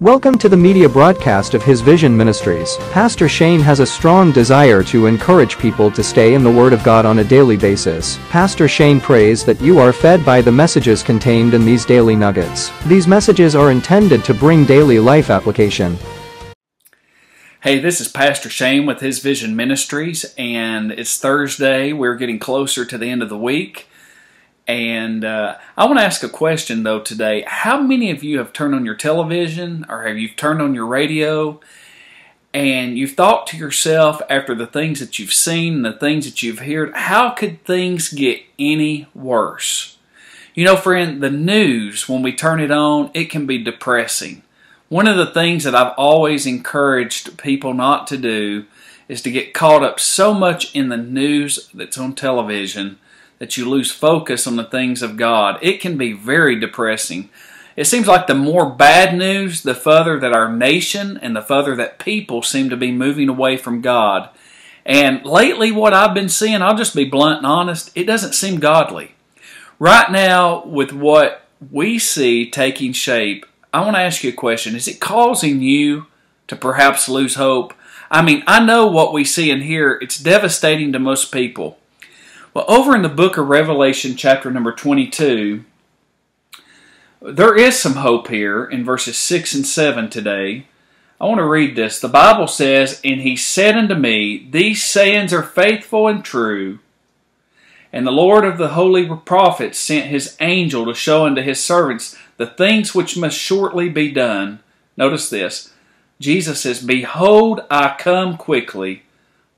Welcome to the media broadcast of His Vision Ministries. Pastor Shane has a strong desire to encourage people to stay in the Word of God on a daily basis. Pastor Shane prays that you are fed by the messages contained in these daily nuggets. These messages are intended to bring daily life application. Hey, this is Pastor Shane with His Vision Ministries, and it's Thursday. We're getting closer to the end of the week. And uh, I want to ask a question though today. How many of you have turned on your television or have you turned on your radio and you've thought to yourself after the things that you've seen, the things that you've heard, how could things get any worse? You know, friend, the news, when we turn it on, it can be depressing. One of the things that I've always encouraged people not to do is to get caught up so much in the news that's on television that you lose focus on the things of God. It can be very depressing. It seems like the more bad news, the further that our nation and the further that people seem to be moving away from God. And lately, what I've been seeing, I'll just be blunt and honest, it doesn't seem godly. Right now, with what we see taking shape, I want to ask you a question. Is it causing you to perhaps lose hope? I mean, I know what we see and hear, it's devastating to most people. Well, over in the book of Revelation, chapter number 22, there is some hope here in verses 6 and 7 today. I want to read this. The Bible says, And he said unto me, These sayings are faithful and true. And the Lord of the holy prophets sent his angel to show unto his servants the things which must shortly be done. Notice this. Jesus says, Behold, I come quickly.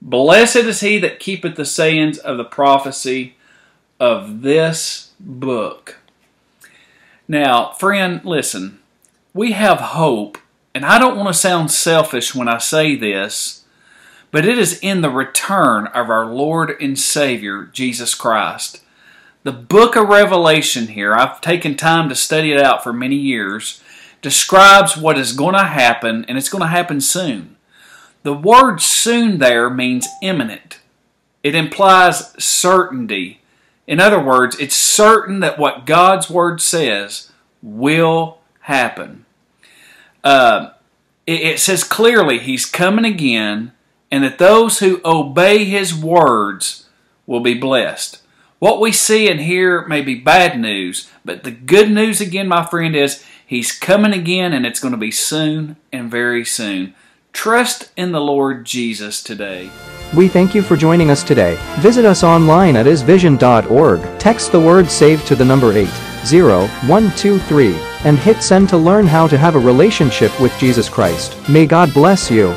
Blessed is he that keepeth the sayings of the prophecy of this book. Now, friend, listen. We have hope, and I don't want to sound selfish when I say this, but it is in the return of our Lord and Savior, Jesus Christ. The book of Revelation here, I've taken time to study it out for many years, describes what is going to happen, and it's going to happen soon. The word soon there means imminent. It implies certainty. In other words, it's certain that what God's word says will happen. Uh, it, it says clearly He's coming again, and that those who obey His words will be blessed. What we see and hear may be bad news, but the good news again, my friend, is He's coming again, and it's going to be soon and very soon. Trust in the Lord Jesus today. We thank you for joining us today. Visit us online at hisvision.org. Text the word SAVE to the number 80123 and hit send to learn how to have a relationship with Jesus Christ. May God bless you.